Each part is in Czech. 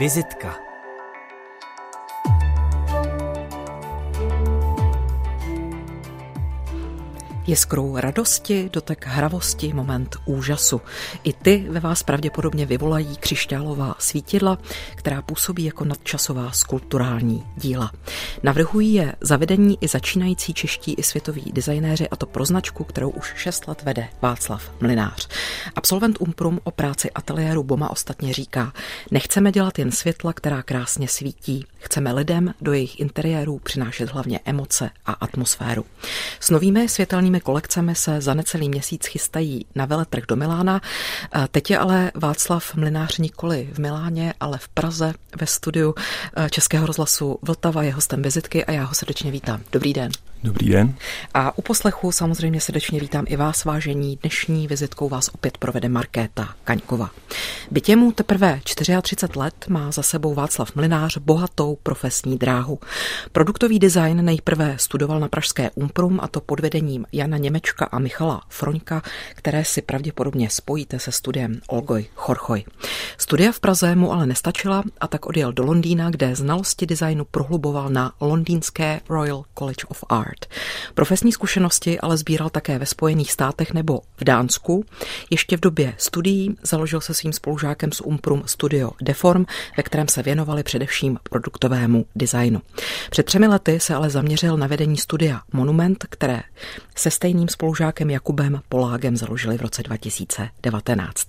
Vizitka Jiskrou radosti, dotek hravosti, moment úžasu. I ty ve vás pravděpodobně vyvolají křišťálová svítidla, která působí jako nadčasová skulpturální díla. Navrhují je zavedení i začínající čeští i světoví designéři a to pro značku, kterou už 6 let vede Václav Mlinář. Absolvent Umprum o práci ateliéru Boma ostatně říká, nechceme dělat jen světla, která krásně svítí, chceme lidem do jejich interiérů přinášet hlavně emoce a atmosféru. S novými světelnými kolekcemi se za necelý měsíc chystají na veletrh do Milána. Teď je ale Václav Mlinář nikoli v Miláně, ale v Praze ve studiu eh, Českého rozhlasu Vltava je hostem vizitky a já ho srdečně vítám. Dobrý den. Dobrý den. A u poslechu samozřejmě srdečně vítám i vás, vážení. Dnešní vizitkou vás opět provede Markéta Kaňkova. Bytě mu teprve 34 let má za sebou Václav Mlinář bohatou profesní dráhu. Produktový design nejprve studoval na Pražské Umprum a to pod vedením Jana Němečka a Michala Froňka, které si pravděpodobně spojíte se studiem Olgoj Chorchoj. Studia v Praze mu ale nestačila a tak odjel do Londýna, kde znalosti designu prohluboval na londýnské Royal College of Art. Art. Profesní zkušenosti ale sbíral také ve Spojených státech nebo v Dánsku. Ještě v době studií založil se svým spolužákem z Umprum studio Deform, ve kterém se věnovali především produktovému designu. Před třemi lety se ale zaměřil na vedení studia Monument, které se stejným spolužákem Jakubem Polágem založili v roce 2019.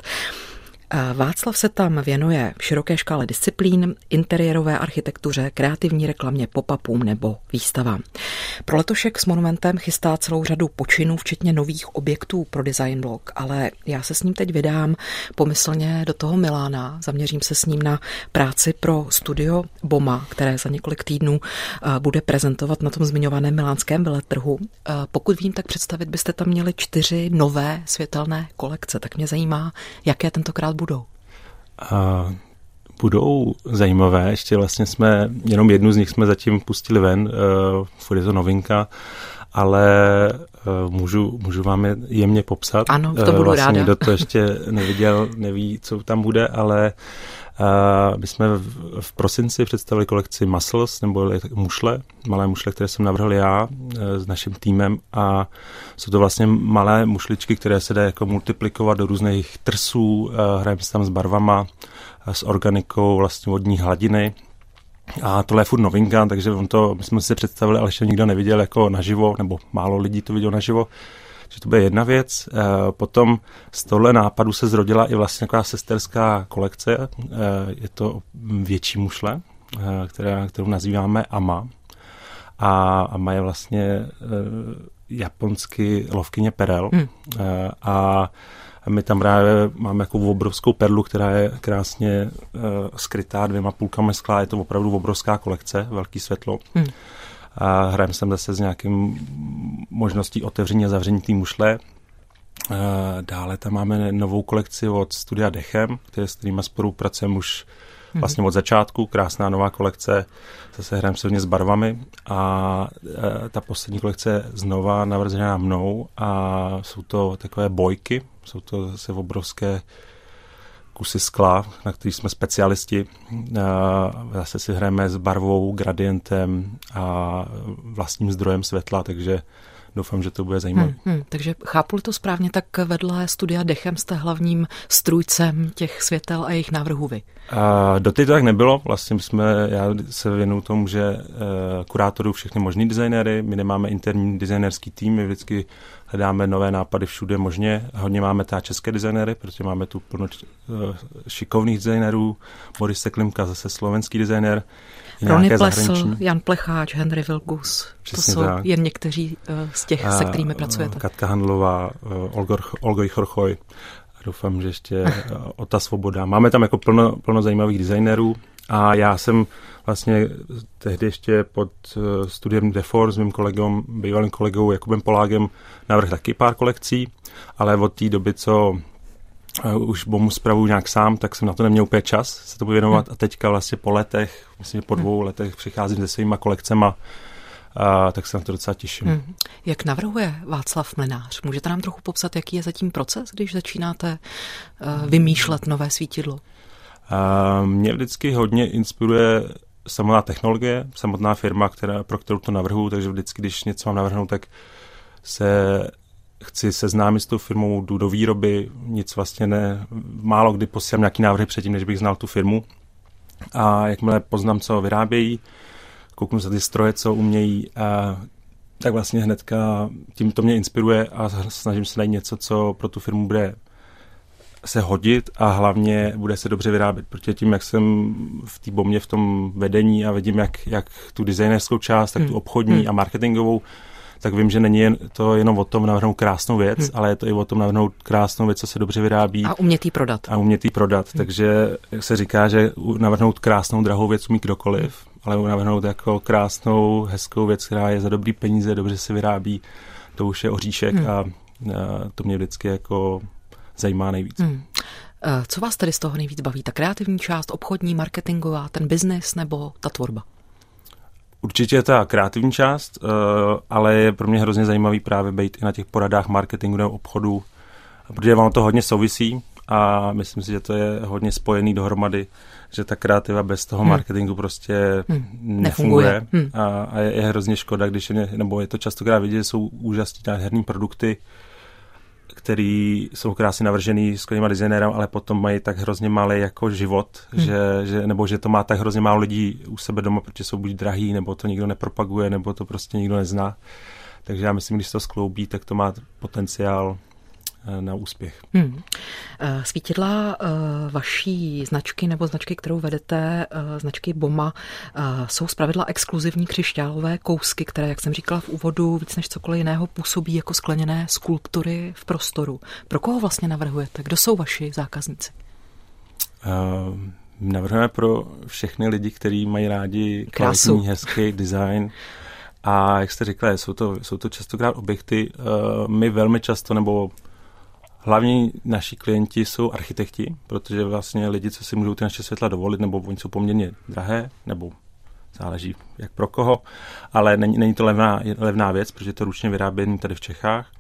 Václav se tam věnuje široké škále disciplín, interiérové architektuře, kreativní reklamě, pop-upům nebo výstavám. Pro letošek s monumentem chystá celou řadu počinů, včetně nových objektů pro design blog, ale já se s ním teď vydám pomyslně do toho Milána. Zaměřím se s ním na práci pro studio Boma, které za několik týdnů bude prezentovat na tom zmiňovaném milánském veletrhu. Pokud vím, tak představit byste tam měli čtyři nové světelné kolekce, tak mě zajímá, jaké tentokrát budou? A budou zajímavé. Ještě vlastně jsme, jenom jednu z nich jsme zatím pustili ven, uh, furt je to novinka, ale uh, můžu, můžu vám je jemně popsat. Ano, to budu uh, vlastně ráda. Kdo to ještě neviděl, neví, co tam bude, ale uh, my jsme v, prosinci představili kolekci Muscles, nebo mušle, malé mušle, které jsem navrhl já uh, s naším týmem a jsou to vlastně malé mušličky, které se dá jako multiplikovat do různých trsů, uh, hrajeme se tam s barvama, s organikou vlastně vodní hladiny. A tohle je furt novinka, takže on to, my jsme si představili, ale ještě nikdo neviděl jako naživo, nebo málo lidí to vidělo naživo. Že to bude jedna věc. E, potom z tohle nápadu se zrodila i vlastně taková sesterská kolekce. E, je to větší mušle, e, která, kterou nazýváme AMA. A AMA je vlastně japonsky lovkyně perel. Hmm. A my tam právě máme jako obrovskou perlu, která je krásně skrytá dvěma půlkami skla. Je to opravdu obrovská kolekce, velký světlo. Hmm. A hrajeme sem zase s nějakým možností otevření a zavření té mušle. Dále tam máme novou kolekci od studia Dechem, které, s kterými spolupracujeme už hmm. vlastně od začátku. Krásná nová kolekce, zase hrajeme se s barvami a e, ta poslední kolekce je znova navržená mnou a jsou to takové bojky, jsou to zase obrovské kusy skla, na který jsme specialisti. Zase si hrajeme s barvou, gradientem a vlastním zdrojem světla, takže doufám, že to bude zajímavé. Hmm, hmm, takže chápu to správně, tak vedle studia Dechem jste hlavním strůjcem těch světel a jejich návrhů vy. A doteď to tak nebylo. Vlastně jsme, já se věnuju tomu, že uh, kurátoru všechny možný designéry, my nemáme interní designerský tým, my vždycky hledáme nové nápady všude možně. Hodně máme ta české designéry, protože máme tu plno uh, šikovných designérů. Boris Seklimka, zase slovenský designér. Rony Plesl, Jan Plecháč, Henry Vilgus. to jsou tak. jen někteří uh, z těch, a, se kterými pracujete. Katka Handlová, Olgor, Olgoj Chorchoj. Doufám, že ještě Ota Svoboda. Máme tam jako plno, plno zajímavých designérů a já jsem vlastně tehdy ještě pod studiem Defor s mým kolegou, bývalým kolegou Jakubem Polágem navrhl taky pár kolekcí, ale od té doby, co už bomu zpravu nějak sám, tak jsem na to neměl úplně čas se to věnovat hmm. a teďka vlastně po letech, myslím, že po hm. dvou letech přicházím se svýma kolekcema, a, tak se na to docela těším. Hmm. Jak navrhuje Václav Mlinář? Můžete nám trochu popsat, jaký je zatím proces, když začínáte uh, vymýšlet nové svítidlo? A mě vždycky hodně inspiruje samotná technologie, samotná firma, která, pro kterou to navrhu, takže vždycky, když něco mám navrhnout, tak se chci seznámit s tou firmou, jdu do výroby, nic vlastně ne, málo kdy posílám nějaký návrhy předtím, než bych znal tu firmu. A jakmile poznám, co vyrábějí, kouknu se ty stroje, co umějí, a tak vlastně hnedka tím to mě inspiruje a snažím se najít něco, co pro tu firmu bude se hodit a hlavně bude se dobře vyrábět, protože tím, jak jsem v té bomě v tom vedení a vidím, jak, jak tu designerskou část, tak tu hmm. obchodní hmm. a marketingovou, tak vím, že není jen, to jenom o tom navrhnout krásnou věc, hmm. ale je to i o tom navrhnout krásnou věc, co se dobře vyrábí. A umět prodat. A umět prodat. Hmm. Takže jak se říká, že navrhnout krásnou, drahou věc umí kdokoliv, hmm. ale navrhnout jako krásnou, hezkou věc, která je za dobrý peníze, dobře se vyrábí, to už je oříšek hmm. a, a to mě vždycky jako zajímá nejvíc. Hmm. Co vás tedy z toho nejvíc baví? Ta kreativní část, obchodní, marketingová, ten biznis nebo ta tvorba? Určitě ta kreativní část, eh, ale je pro mě hrozně zajímavý právě být i na těch poradách marketingu nebo obchodu, protože vám to hodně souvisí a myslím si, že to je hodně spojený dohromady, že ta kreativa bez toho hmm. marketingu prostě hmm. nefunguje hmm. a, a je, je hrozně škoda, když je, nebo je to častokrát vidět, že jsou úžasní herní produkty, který jsou krásně navržený skvělýma designérem, ale potom mají tak hrozně malý jako život, hmm. že, že, nebo že to má tak hrozně málo lidí u sebe doma, protože jsou buď drahý, nebo to nikdo nepropaguje, nebo to prostě nikdo nezná. Takže já myslím, když to skloubí, tak to má potenciál na úspěch. Hmm. Eh, svítidla eh, vaší značky nebo značky, kterou vedete, značky BOMA, jsou zpravidla exkluzivní křišťálové kousky, které, jak jsem říkala v úvodu, víc než cokoliv jiného působí jako skleněné skulptury v prostoru. Pro koho vlastně navrhujete? Kdo jsou vaši zákazníci? Uh, navrhujeme pro všechny lidi, kteří mají rádi kvalitní, hezký design. A jak jste říkali, jsou to, jsou to častokrát objekty. Uh, my velmi často, nebo Hlavní naši klienti jsou architekti, protože vlastně lidi, co si můžou ty naše světla dovolit, nebo oni jsou poměrně drahé, nebo záleží jak pro koho, ale není, není to levná, levná věc, protože to ručně vyrábění tady v Čechách.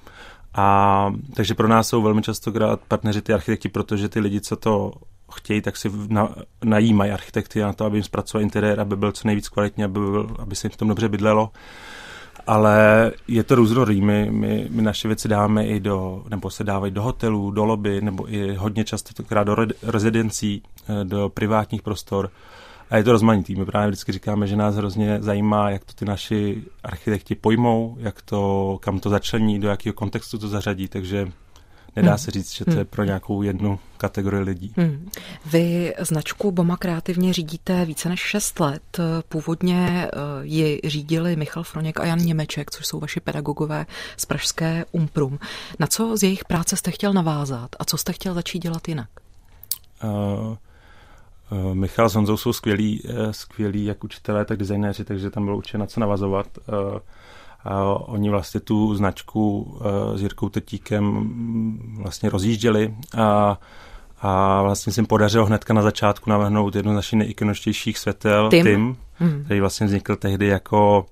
A takže pro nás jsou velmi často partneři ty architekti, protože ty lidi, co to chtějí, tak si na, najímají architekty na to, aby jim zpracoval interiér, aby byl co nejvíc kvalitní, aby, byl, aby se jim v tom dobře bydlelo ale je to různorodý. My, my, my naše věci dáme i do, nebo se dávají do hotelů, do lobby, nebo i hodně často tokrát do rezidencí, eh, do privátních prostor. A je to rozmanitý. My právě vždycky říkáme, že nás hrozně zajímá, jak to ty naši architekti pojmou, jak to, kam to začlení, do jakého kontextu to zařadí, takže Nedá hmm. se říct, že to je hmm. pro nějakou jednu kategorii lidí. Hmm. Vy značku Boma kreativně řídíte více než 6 let. Původně eh, ji řídili Michal Froněk a Jan Němeček, což jsou vaši pedagogové z Pražské Umprum. Na co z jejich práce jste chtěl navázat a co jste chtěl začít dělat jinak? Uh, uh, Michal s Honzou jsou skvělí, uh, skvělí jak učitelé, tak designéři, takže tam bylo určitě na co navazovat. A oni vlastně tu značku uh, s Jirkou Tetíkem vlastně rozjížděli a a vlastně se jim podařilo hnedka na začátku navrhnout jednu z našich nejikoničtějších světel, Tim, Tim mm. který vlastně vznikl tehdy jako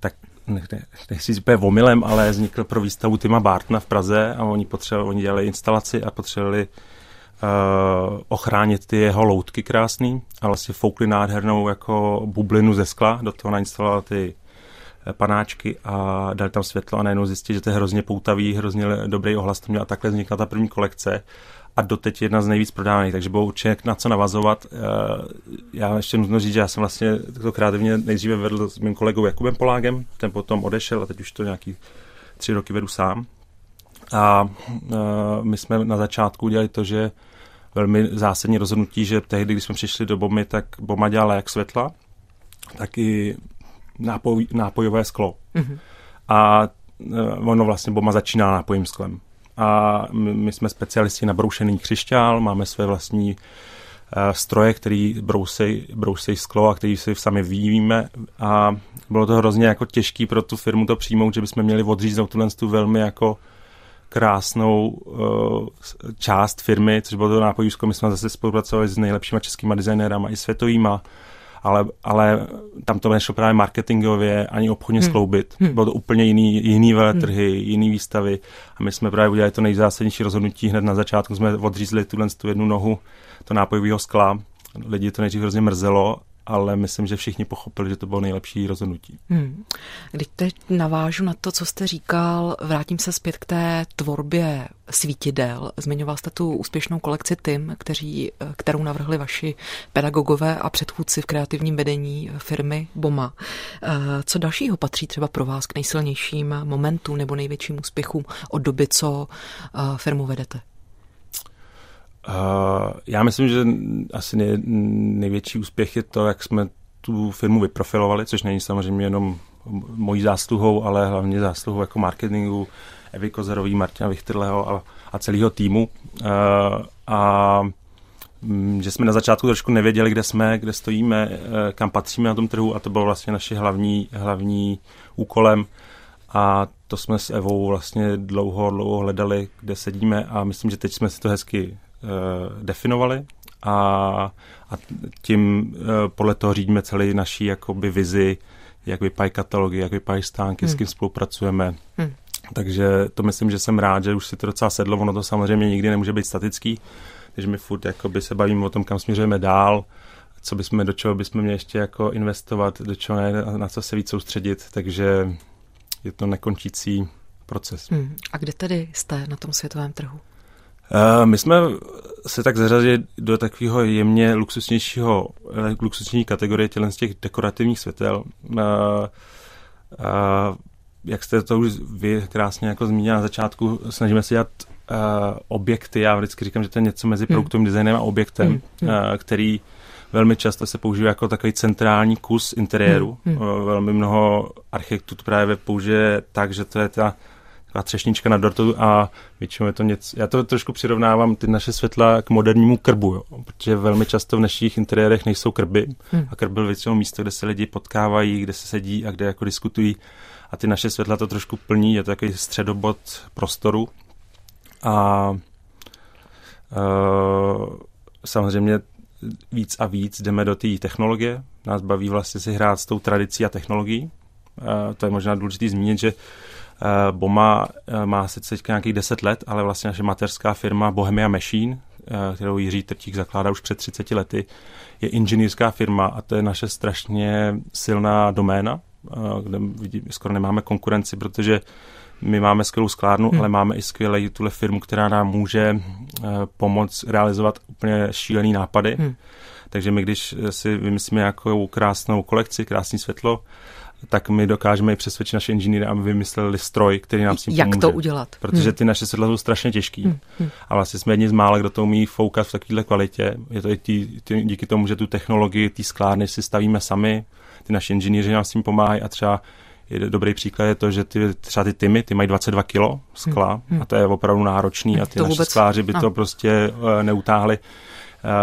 tak nechci říct úplně omylem, ale vznikl pro výstavu Tima Bartna v Praze a oni potřebovali, oni dělali instalaci a potřebovali uh, ochránit ty jeho loutky krásný a vlastně foukli nádhernou jako bublinu ze skla, do toho nainstaloval ty panáčky a dali tam světlo a najednou zjistili, že to je hrozně poutavý, hrozně dobrý ohlas to měl a takhle vznikla ta první kolekce a doteď jedna z nejvíc prodávaných, takže bylo určitě na co navazovat. Eh, já ještě nutno říct, že já jsem vlastně to kreativně nejdříve vedl s mým kolegou Jakubem Polágem, ten potom odešel a teď už to nějaký tři roky vedu sám. A eh, my jsme na začátku udělali to, že velmi zásadní rozhodnutí, že tehdy, když jsme přišli do Bomy, tak Boma dělala jak světla, tak i nápoj, nápojové sklo. Mm-hmm. A uh, ono vlastně Boma začíná nápojím sklem. A my, jsme specialisti na broušený křišťál, máme své vlastní uh, stroje, který brousej, brousej sklo a který si sami vyvíjíme a bylo to hrozně jako těžký pro tu firmu to přijmout, že bychom měli odříznout tuhle tu velmi jako krásnou uh, část firmy, což bylo to nápojůzko. My jsme zase spolupracovali s nejlepšíma českýma designérama i světovýma ale, ale tam to nešlo právě marketingově ani obchodně hmm. skloubit. Hmm. Bylo to úplně jiný, jiný veletrhy, hmm. jiný výstavy a my jsme právě udělali to nejzásadnější rozhodnutí hned na začátku. Jsme odřízli tuhle tu jednu nohu to nápojového skla. Lidi to nejdřív hrozně mrzelo ale myslím, že všichni pochopili, že to bylo nejlepší rozhodnutí. Hmm. Když teď navážu na to, co jste říkal, vrátím se zpět k té tvorbě svítidel. Zmiňoval jste tu úspěšnou kolekci TIM, kteří, kterou navrhli vaši pedagogové a předchůdci v kreativním vedení firmy BOMA. Eh, co dalšího patří třeba pro vás k nejsilnějším momentům nebo největším úspěchům od doby, co eh, firmu vedete? Uh, já myslím, že asi nej, největší úspěch je to, jak jsme tu firmu vyprofilovali, což není samozřejmě jenom mojí zásluhou, ale hlavně zásluhou jako marketingu Evy Kozerový, Martina Vichtrleho a, a celého týmu. Uh, a mm, že jsme na začátku trošku nevěděli, kde jsme, kde stojíme, uh, kam patříme na tom trhu a to bylo vlastně naše hlavní, hlavní úkolem. A to jsme s Evou vlastně dlouho, dlouho hledali, kde sedíme a myslím, že teď jsme si to hezky Eh, definovali a, a tím eh, podle toho řídíme celý naší jakoby vizi, jak vypadají katalogy, jak vypadají stánky, hmm. s kým spolupracujeme. Hmm. Takže to myslím, že jsem rád, že už si to docela sedlo, ono to samozřejmě nikdy nemůže být statický, takže my furt jakoby se bavíme o tom, kam směřujeme dál, co bychom, do čeho bychom měli ještě jako investovat, do čeho ne, na co se víc soustředit, takže je to nekončící proces. Hmm. A kde tedy jste na tom světovém trhu? Uh, my jsme se tak zařadili do takového jemně luxusnějšího, eh, luxusní kategorie tělen z těch dekorativních světel. Uh, uh, jak jste to už vy krásně jako zmínila na začátku, snažíme se dělat uh, objekty. Já vždycky říkám, že to je něco mezi hmm. produktovým designem a objektem, hmm. uh, který velmi často se používá jako takový centrální kus interiéru. Hmm. Uh, velmi mnoho architektů to právě použije tak, že to je ta taková třešnička na dortu a většinou je to něco, já to trošku přirovnávám ty naše světla k modernímu krbu, jo, protože velmi často v našich interiérech nejsou krby hmm. a krb byl většinou místo, kde se lidi potkávají, kde se sedí a kde jako diskutují a ty naše světla to trošku plní, je to takový středobod prostoru a uh, samozřejmě víc a víc jdeme do té technologie. Nás baví vlastně si hrát s tou tradicí a technologií. Uh, to je možná důležité zmínit, že Eh, Boma eh, má sice teď nějakých 10 let, ale vlastně naše mateřská firma Bohemia Machine, eh, kterou Jiří Trtík zakládá už před 30 lety, je inženýrská firma a to je naše strašně silná doména, kde vidím, skoro nemáme konkurenci, protože my máme skvělou sklárnu, hmm. ale máme i skvělou tuhle firmu, která nám může pomoct realizovat úplně šílený nápady. Hmm. Takže my, když si vymyslíme nějakou krásnou kolekci, krásné světlo, tak my dokážeme i přesvědčit naše inženýry, aby vymysleli stroj, který nám s tím Jak pomůže. to udělat? Protože hmm. ty naše světla jsou strašně těžký. Hmm. Hmm. A vlastně jsme jedni z mála, kdo to umí foukat v takovéhle kvalitě. Je to i tí, tí, díky tomu, že tu technologii, ty sklárny si stavíme sami, ty naši inženýři nám s tím pomáhají a třeba je dobrý příklad je to, že ty, třeba ty tymy, ty mají 22 kilo skla hmm. a to je opravdu náročný a ty to naši vůbec... skláři by a. to prostě uh, neutáhli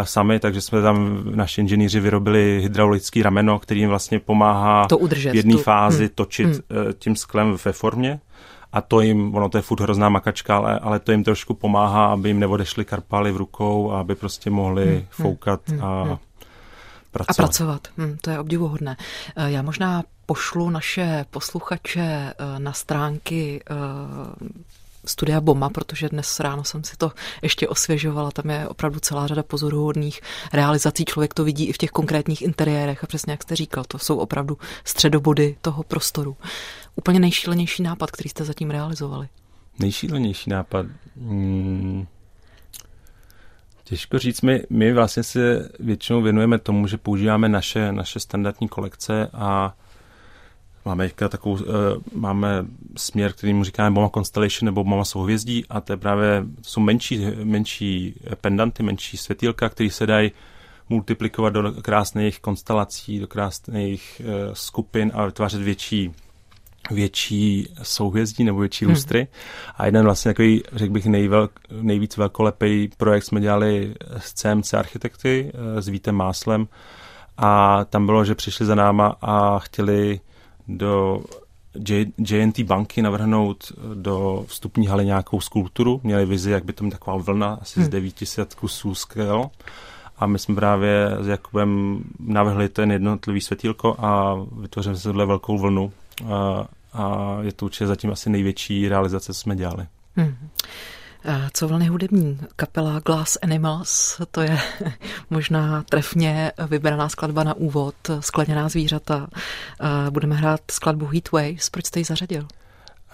sami, takže jsme tam, naši inženýři vyrobili hydraulický rameno, který jim vlastně pomáhá to udržet, v jedné tu... fázi hmm. točit hmm. Tím sklem ve formě a to jim, ono to je furt hrozná makačka, ale, ale to jim trošku pomáhá, aby jim neodešly karpály v rukou a aby prostě mohli hmm. hmm foukat hmm. a hmm. pracovat. A pracovat, hmm, to je obdivuhodné. Já možná pošlu naše posluchače na stránky studia Boma, protože dnes ráno jsem si to ještě osvěžovala. Tam je opravdu celá řada pozoruhodných realizací. Člověk to vidí i v těch konkrétních interiérech a přesně jak jste říkal, to jsou opravdu středobody toho prostoru. Úplně nejšílenější nápad, který jste zatím realizovali. Nejšílenější nápad? Hmm. Těžko říct, my, my vlastně se většinou věnujeme tomu, že používáme naše, naše standardní kolekce a Máme takovou, uh, máme směr, který mu říkáme Boma Constellation nebo Boma souhvězdí a to je právě, to jsou menší, menší pendanty, menší světýlka, které se dají multiplikovat do krásných konstelací, do krásných uh, skupin a vytvářet větší větší souhvězdí nebo větší hmm. lustry. A jeden vlastně takový, řekl bych, nejvel, nejvíc velkolepý projekt jsme dělali s CMC architekty, eh, s Vítem Máslem. A tam bylo, že přišli za náma a chtěli do JNT banky navrhnout do vstupní haly nějakou skulpturu. Měli vizi, jak by to byla taková vlna, asi hmm. z 900 kusů skel. a my jsme právě s Jakubem navrhli ten jednotlivý světílko a vytvořili jsme tohle velkou vlnu a, a je to určitě zatím asi největší realizace, co jsme dělali. Hmm. Co vlny hudební? Kapela Glass Animals, to je možná trefně vybraná skladba na úvod, skleněná zvířata. Budeme hrát skladbu Heatwaves, proč jste ji zařadil?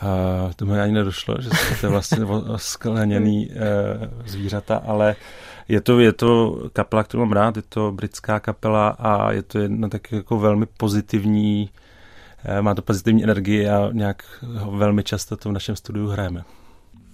Uh, to mi ani nedošlo, že to je vlastně skleněný uh, zvířata, ale je to, je to kapela, kterou mám rád, je to britská kapela a je to jedna tak jako velmi pozitivní, uh, má to pozitivní energii a nějak velmi často to v našem studiu hrajeme.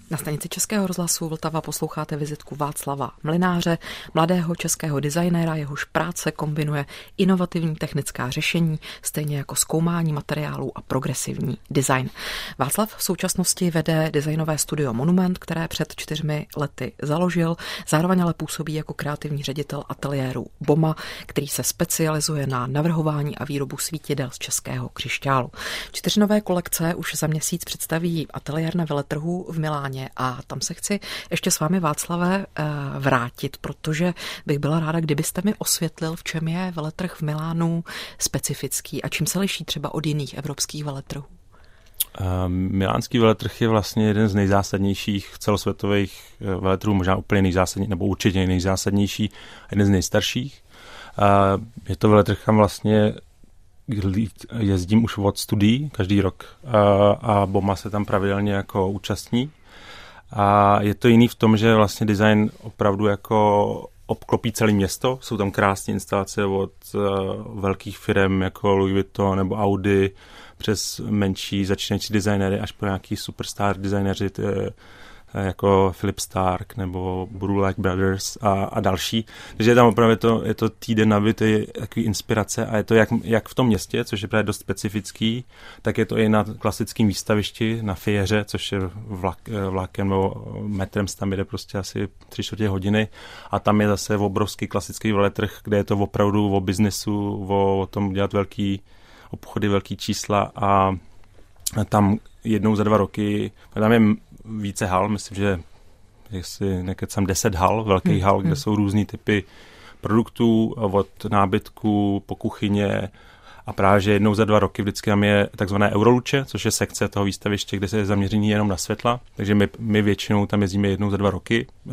Na stanici Českého rozhlasu Vltava posloucháte vizitku Václava Mlináře, mladého českého designéra, jehož práce kombinuje inovativní technická řešení, stejně jako zkoumání materiálů a progresivní design. Václav v současnosti vede designové studio Monument, které před čtyřmi lety založil, zároveň ale působí jako kreativní ředitel ateliéru Boma, který se specializuje na navrhování a výrobu svítidel z českého křišťálu. Čtyři nové kolekce už za měsíc představí ateliér na veletrhu v Miláně Miláně a tam se chci ještě s vámi, Václave, eh, vrátit, protože bych byla ráda, kdybyste mi osvětlil, v čem je veletrh v Milánu specifický a čím se liší třeba od jiných evropských veletrhů. Uh, milánský veletrh je vlastně jeden z nejzásadnějších celosvětových eh, veletrhů, možná úplně nejzásadnější, nebo určitě nejzásadnější, jeden z nejstarších. Uh, je to veletrh, kam vlastně jezdím už od studií každý rok a Boma se tam pravidelně jako účastní. A je to jiný v tom, že vlastně design opravdu jako obklopí celé město. Jsou tam krásné instalace od uh, velkých firm jako Louis Vuitton nebo Audi přes menší začínající designery až po nějaký superstar designeři, Eh, jako Philip Stark nebo Brulak Brothers a, a další. Takže je tam opravdu to, je to týden nabitý takový inspirace a je to jak, jak v tom městě, což je právě dost specifický, tak je to i na klasickém výstavišti na Fieře, což je vlak, eh, vlakem nebo metrem, tam jde prostě asi tři čtvrtě hodiny a tam je zase obrovský klasický veletrh, kde je to opravdu o biznesu, o, o tom dělat velký obchody, velký čísla a tam jednou za dva roky, tam je více hal, myslím, že jestli nekecám 10 hal, velkých hmm. hal, kde hmm. jsou různý typy produktů od nábytku po kuchyně a právě, že jednou za dva roky vždycky tam je takzvané Euroluče, což je sekce toho výstaviště, kde se je zaměření jenom na světla, takže my, my většinou tam jezdíme jednou za dva roky eh,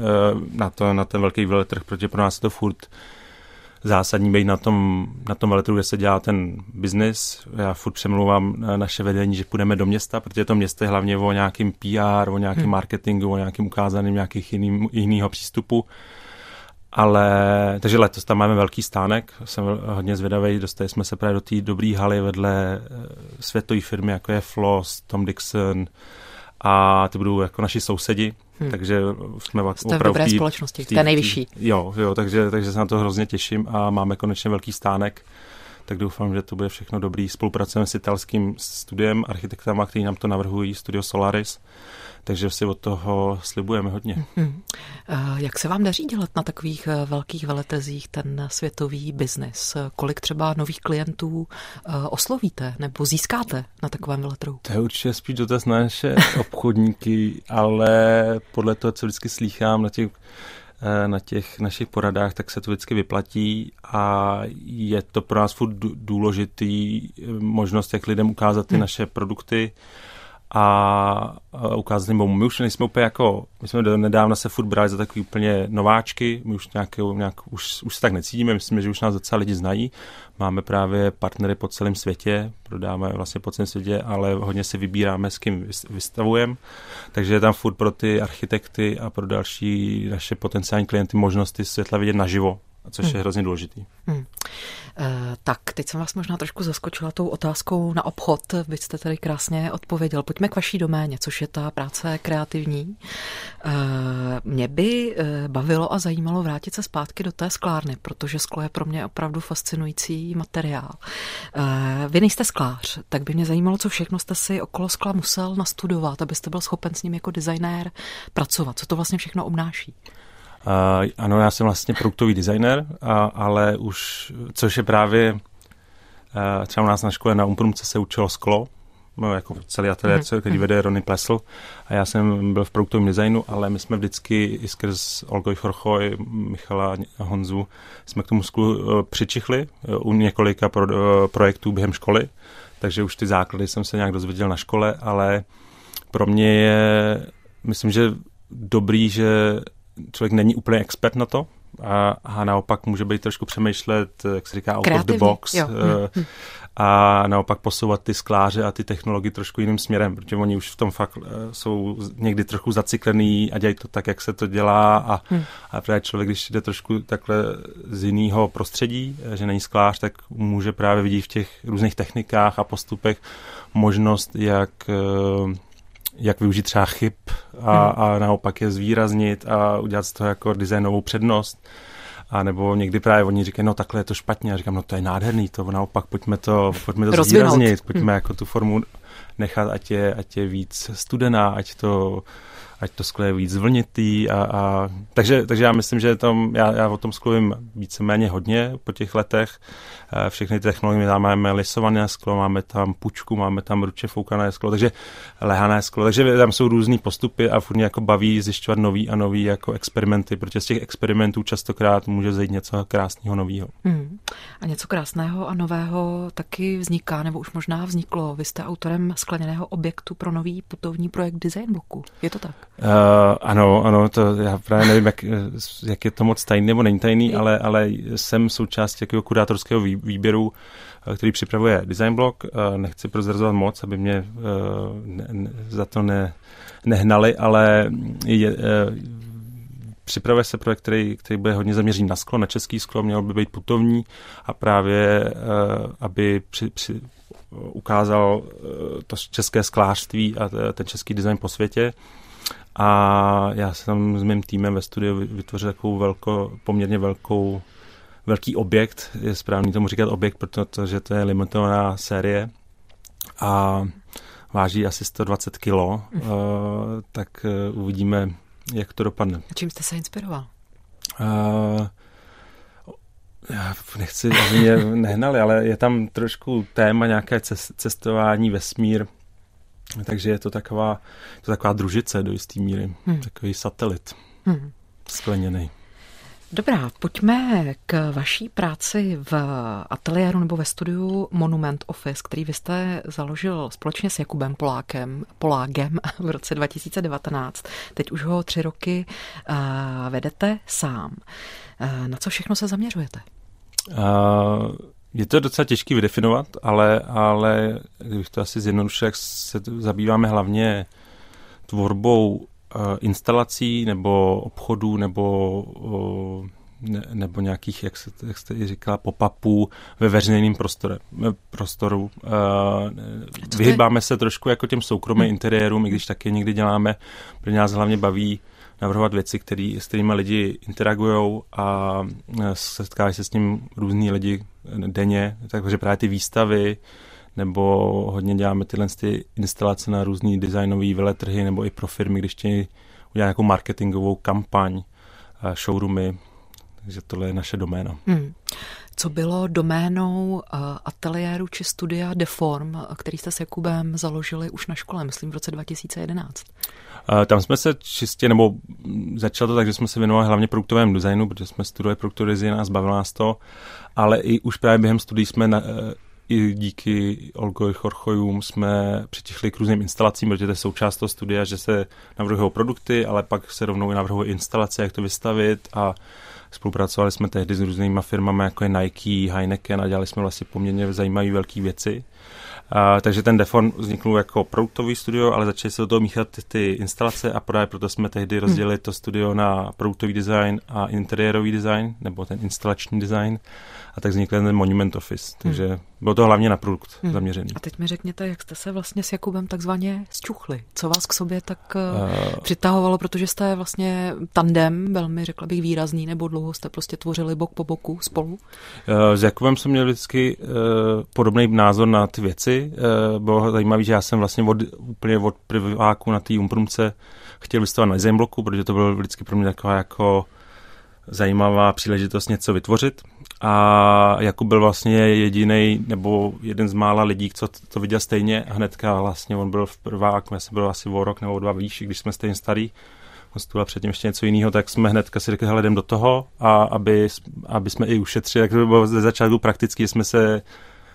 na, to, na ten velký veletrh, protože pro nás je to furt zásadní být na tom, na tom veletrhu, kde se dělá ten biznis. Já furt přemluvám naše vedení, že půjdeme do města, protože to město je hlavně o nějakým PR, o nějakém hmm. marketingu, o nějakým ukázaným nějakých jiný, jinýho přístupu. Ale, takže letos tam máme velký stánek, jsem hodně zvědavý, dostali jsme se právě do té dobré haly vedle eh, světové firmy, jako je Floss, Tom Dixon a ty budou jako naši sousedi, Hmm. Takže jsme Jste opravdu v dobré tý, společnosti, tý, té nejvyšší. Tý, jo, jo takže, takže se na to hrozně těším a máme konečně velký stánek, tak doufám, že to bude všechno dobrý. Spolupracujeme s italským studiem, architektama, který nám to navrhují, Studio Solaris takže si od toho slibujeme hodně. Hmm. Jak se vám daří dělat na takových eh, velkých veletezích ten světový biznis? Kolik třeba nových klientů eh, oslovíte nebo získáte na takovém veletrhu? To je určitě spíš dotaz na naše obchodníky, ale podle toho, co vždycky slýchám na těch na těch našich poradách, tak se to vždycky vyplatí a je to pro nás furt důležitý možnost, jak lidem ukázat ty hmm. naše produkty a ukázat jim My už nejsme úplně jako, my jsme do nedávna se furt brali za takový úplně nováčky, my už nějak, nějak už, už se tak necítíme, myslím, že už nás docela lidi znají. Máme právě partnery po celém světě, prodáme vlastně po celém světě, ale hodně si vybíráme, s kým vystavujeme. Takže je tam furt pro ty architekty a pro další naše potenciální klienty možnosti světla vidět naživo, což hmm. je hrozně důležitý. Hmm. E, tak, teď jsem vás možná trošku zaskočila tou otázkou na obchod, vy jste tady krásně odpověděl. Pojďme k vaší doméně, což je ta práce kreativní. E, mě by e, bavilo a zajímalo vrátit se zpátky do té sklárny, protože sklo je pro mě opravdu fascinující materiál. E, vy nejste sklář, tak by mě zajímalo, co všechno jste si okolo skla musel nastudovat, abyste byl schopen s ním jako designér pracovat. Co to vlastně všechno obnáší? Uh, ano, já jsem vlastně produktový designer, a, ale už, což je právě uh, třeba u nás na škole na Umprumce se učilo sklo, no, jako celý ateliér, mm-hmm. který vede Rony Plesl a já jsem byl v produktovém designu, ale my jsme vždycky i skrz Olgoj Chorchoj, Michala a Honzu jsme k tomu sklu uh, přičichli u několika pro, projektů během školy, takže už ty základy jsem se nějak dozvěděl na škole, ale pro mě je, myslím, že dobrý, že člověk není úplně expert na to, a, a naopak může být trošku přemýšlet, jak se říká, out Kreativní, of the box jo. Uh, a naopak posouvat ty skláře a ty technologie trošku jiným směrem, protože oni už v tom fakt uh, jsou někdy trochu zaciklený a dělají to tak, jak se to dělá a, hmm. a právě člověk, když jde trošku takhle z jiného prostředí, eh, že není sklář, tak může právě vidět v těch různých technikách a postupech možnost, jak jak využít třeba chyb a, hmm. a naopak je zvýraznit a udělat z toho jako designovou přednost. A nebo někdy právě oni říkají, no takhle je to špatně. A říkám, no to je nádherný, to naopak pojďme to, pojďme to zvýraznit, pojďme hmm. jako tu formu nechat, ať je, ať je víc studená, ať to ať to sklo je víc zvlnitý a, a takže, takže já myslím, že tam, já, já o tom sklu vím víceméně hodně po těch letech. Eh, všechny ty technologie, tam máme lisované sklo, máme tam pučku, máme tam ruče foukané sklo, takže lehané sklo, takže tam jsou různé postupy a furt mě jako baví zjišťovat nový a nový jako experimenty, protože z těch experimentů častokrát může zajít něco krásného nového. Hmm. A něco krásného a nového taky vzniká, nebo už možná vzniklo. Vy jste autorem skleněného objektu pro nový putovní projekt Design Blocku. Je to tak? Uh, ano, ano, to já právě nevím, jak, jak je to moc tajný nebo není tajný, ale, ale jsem součástí takového kurátorského výběru, eh, který připravuje Design Block. Uh, nechci prozrazovat moc, aby mě uh, ne, ne, za to ne, nehnali, ale je, uh, připravuje se projekt, který, který bude hodně zaměřený na sklo, na český sklo, měl by být putovní a právě, uh, aby při, při, ukázal to české sklářství a ten český design po světě. A já jsem s mým týmem ve studiu vytvořil takovou velko, poměrně velkou, velký objekt, je správný tomu říkat objekt, protože to je limitovaná série a váží asi 120 kilo, mm. uh, tak uh, uvidíme, jak to dopadne. A čím jste se inspiroval? Uh, já nechci, aby mě nehnali, ale je tam trošku téma nějaké cestování, vesmír, takže je to taková, to taková družice do jisté míry, hmm. takový satelit hmm. skleněný. Dobrá, pojďme k vaší práci v ateliéru nebo ve studiu Monument Office, který vy jste založil společně s Jakubem Polákem, Polágem v roce 2019. Teď už ho tři roky uh, vedete sám. Uh, na co všechno se zaměřujete? Uh, je to docela těžké vydefinovat, ale, ale když to asi zjednodušil, jak se zabýváme hlavně tvorbou uh, instalací nebo obchodů nebo, uh, ne, nebo nějakých, jak, se, jak jste říkala, pop-upů ve veřejném prostoru. prostoru. Uh, vyhybáme se trošku jako těm soukromým hmm. interiérům, i když taky někdy děláme, protože nás hlavně baví navrhovat věci, který, s kterými lidi interagují a setkávají se s ním různí lidi denně, takže právě ty výstavy, nebo hodně děláme tyhle ty instalace na různý designové veletrhy, nebo i pro firmy, když chtějí udělat nějakou marketingovou kampaň, showroomy, takže tohle je naše doména. Hmm. Co bylo doménou uh, ateliéru či studia Deform, který jste s Jakubem založili už na škole, myslím v roce 2011? Uh, tam jsme se čistě, nebo začalo to tak, že jsme se věnovali hlavně produktovému designu, protože jsme studovali produktový design a zbavilo nás to, ale i už právě během studií jsme na, i díky Olgoj Chorchojům jsme přitichli k různým instalacím, protože to je součást toho studia, že se navrhují produkty, ale pak se rovnou i navrhují instalace, jak to vystavit a Spolupracovali jsme tehdy s různými firmami, jako je Nike, Heineken a dělali jsme vlastně poměrně zajímavé velké věci. A, takže ten Defon vznikl jako produktový studio, ale začali se do toho míchat ty, ty instalace a právě proto jsme tehdy rozdělili to studio na produktový design a interiérový design, nebo ten instalační design a tak vznikl ten Monument Office. Hmm. Takže hmm. bylo to hlavně na produkt hmm. zaměřený. A teď mi řekněte, jak jste se vlastně s Jakubem takzvaně zčuchli. Co vás k sobě tak uh, přitahovalo, protože jste vlastně tandem, velmi řekla bych výrazný, nebo dlouho jste prostě tvořili bok po boku spolu? Uh, s Jakubem jsem měl vždycky uh, podobný názor na ty věci. Uh, bylo zajímavé, že já jsem vlastně od, úplně od prváku na té umprumce chtěl vystavovat na bloku, protože to bylo vždycky pro mě taková jako zajímavá příležitost něco vytvořit. A Jakub byl vlastně jediný nebo jeden z mála lidí, co to viděl stejně. Hnedka vlastně on byl v prvák, já jsem byl asi o rok nebo o dva výš, když jsme stejně starý. On studoval předtím ještě něco jiného, tak jsme hnedka si řekli, hele, jdem do toho a aby, aby jsme i ušetřili, tak to bylo ze začátku prakticky, jsme se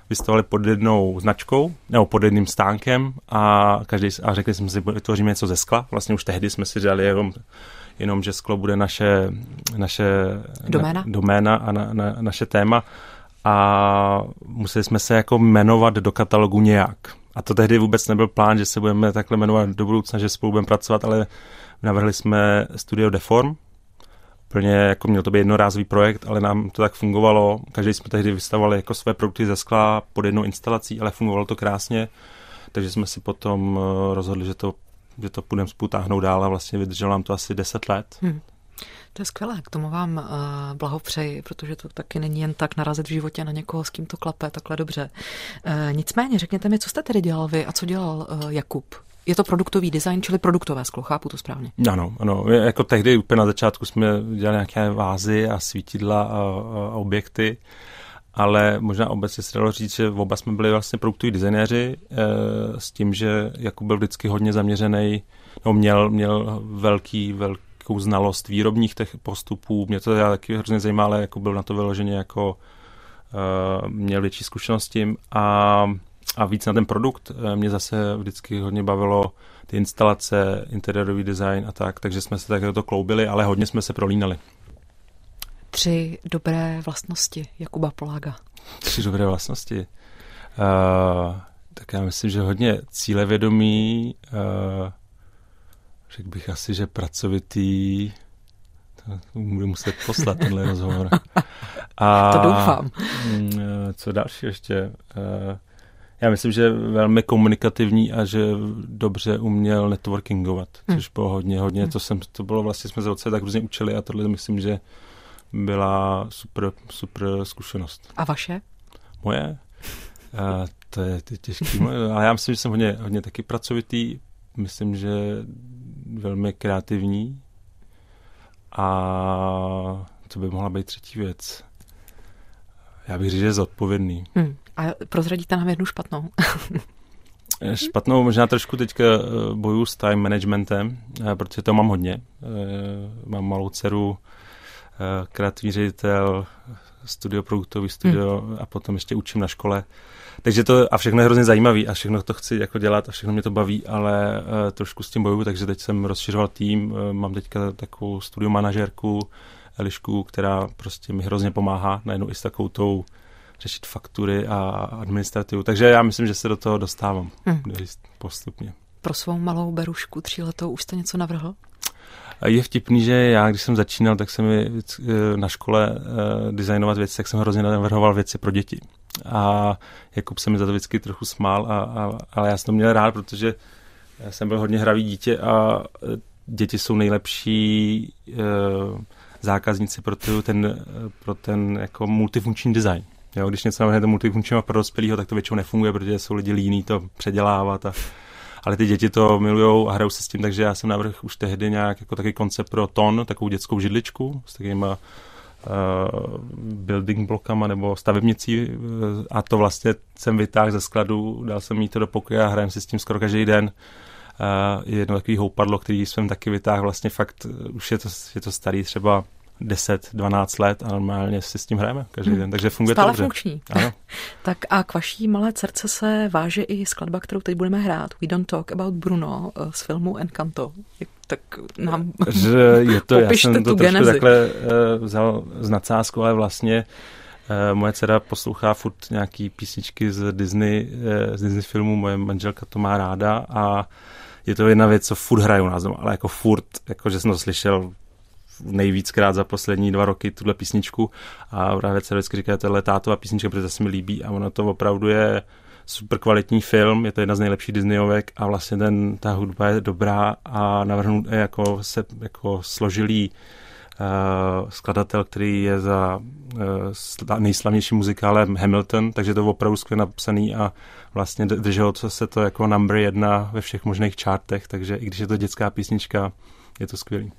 vystavovali pod jednou značkou, nebo pod jedným stánkem a, každý, a řekli jsme si, vytvoříme něco ze skla. Vlastně už tehdy jsme si dali jenom, jenom že sklo bude naše, naše doména, na, doména a na, na, naše téma a museli jsme se jako jmenovat do katalogu nějak. A to tehdy vůbec nebyl plán, že se budeme takhle jmenovat do budoucna, že spolu budeme pracovat, ale navrhli jsme studio Deform, úplně jako měl to být jednorázový projekt, ale nám to tak fungovalo. Každý jsme tehdy vystavovali jako své produkty ze skla pod jednou instalací, ale fungovalo to krásně, takže jsme si potom eh, rozhodli, že to, že to půjdeme spoutáhnout dál a vlastně vydrželo nám to asi 10 let. Hmm. To je skvělé, k tomu vám uh, blahopřeji, protože to taky není jen tak narazit v životě na někoho, s kým to klape takhle dobře. Uh, nicméně, řekněte mi, co jste tedy dělal vy a co dělal uh, Jakub? Je to produktový design, čili produktové sklo, chápu to správně? Ano, ano. Jako tehdy úplně na začátku jsme dělali nějaké vázy a svítidla a, a objekty, ale možná obecně se dalo říct, že oba jsme byli vlastně produktoví designéři e, s tím, že Jakub byl vždycky hodně zaměřený, no měl, měl velký, velkou znalost výrobních těch postupů. Mě to taky hrozně zajímalo, ale jako byl na to vyloženě jako e, měl větší zkušenost tím a a víc na ten produkt. Eh, mě zase vždycky hodně bavilo ty instalace, interiérový design a tak, takže jsme se tak to kloubili, ale hodně jsme se prolínali. Tři dobré vlastnosti Jakuba Polága. Tři dobré vlastnosti. Uh, tak já myslím, že hodně cílevědomý, uh, řekl bych asi, že pracovitý, to budu muset poslat tenhle rozhovor. A, to doufám. Mm, co další ještě? Uh, já myslím, že velmi komunikativní a že dobře uměl networkingovat, hmm. což bylo hodně, hodně, to, jsem, to bylo vlastně, jsme se od tak různě učili a tohle myslím, že byla super, super zkušenost. A vaše? Moje? A to je, to je těžký, ale já myslím, že jsem hodně, hodně taky pracovitý, myslím, že velmi kreativní a to by mohla být třetí věc. Já bych řekl, že zodpovědný. Hmm. A prozradíte nám jednu špatnou. Špatnou možná trošku teďka eh, boju s time managementem, eh, protože to mám hodně. Eh, mám malou dceru, kreativní ředitel, studio produktový studio hmm. a potom ještě učím na škole. Takže to a všechno je hrozně zajímavý a všechno to chci jako dělat a všechno mě to baví, ale uh, trošku s tím bojuju, takže teď jsem rozšiřoval tým, uh, mám teďka takovou studio manažerku Elišku, která prostě mi hrozně pomáhá, najednou i s takovou tou řešit faktury a administrativu. Takže já myslím, že se do toho dostávám hmm. postupně. Pro svou malou berušku tříletou už jste něco navrhl? Je vtipný, že já, když jsem začínal, tak jsem eh, na škole uh, designovat věci, tak jsem hrozně navrhoval věci pro děti. A Jakub se mi za to vždycky trochu smál, a, a, ale já jsem to měl rád, protože já jsem byl hodně hravý dítě a eh, děti jsou nejlepší uh, zákazníci pro ten, pro ten jako multifunkční design. Jo, když něco navrhnete multifunkčního pro dospělého, tak to většinou nefunguje, protože jsou lidi líní to předělávat. A, ale ty děti to milují a hrajou se s tím, takže já jsem navrhl už tehdy nějak jako takový koncept pro ton, takovou dětskou židličku s takovými uh, building blokama nebo stavebnicí uh, a to vlastně jsem vytáhl ze skladu, dal jsem jí to do pokoje a hrajem si s tím skoro každý den. Uh, jedno takový houpadlo, který jsem taky vytáhl, vlastně fakt, už je to, je to starý třeba 10-12 let a normálně si s tím hrajeme každý hmm. den, takže funguje Stále to dobře. funkční. Ano. tak a k vaší malé dcerce se váže i skladba, kterou teď budeme hrát. We Don't Talk About Bruno eh, z filmu Encanto. Tak nám že je to, já jsem to trošku takhle uh, vzal z nadsázku, ale vlastně uh, moje dcera poslouchá furt nějaký písničky z Disney, z Disney filmů, moje manželka to má ráda a je to jedna věc, co furt hrajou nás doma, ale jako furt, jako že jsem to slyšel nejvíckrát za poslední dva roky tuhle písničku a právě se vždycky říká, tohle tátová písnička, protože se mi líbí a ono to opravdu je super kvalitní film, je to jedna z nejlepších Disneyovek a vlastně ten, ta hudba je dobrá a navrhnu jako, se, jako složilý uh, skladatel, který je za uh, nejslavnější muzikálem Hamilton, takže to opravdu skvěle napsaný a vlastně drželo se to jako number jedna ve všech možných chartech, takže i když je to dětská písnička, je to skvělý.